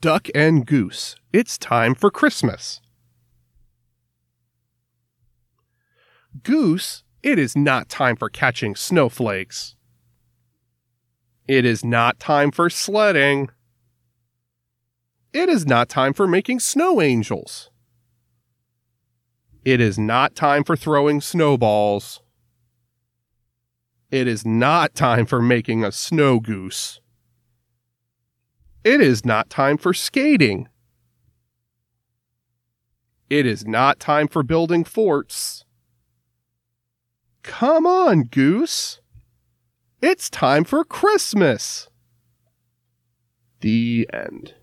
Duck and Goose. It's time for Christmas. Goose, it is not time for catching snowflakes. It is not time for sledding. It is not time for making snow angels. It is not time for throwing snowballs. It is not time for making a snow goose. It is not time for skating. It is not time for building forts. Come on, goose. It's time for Christmas. The end.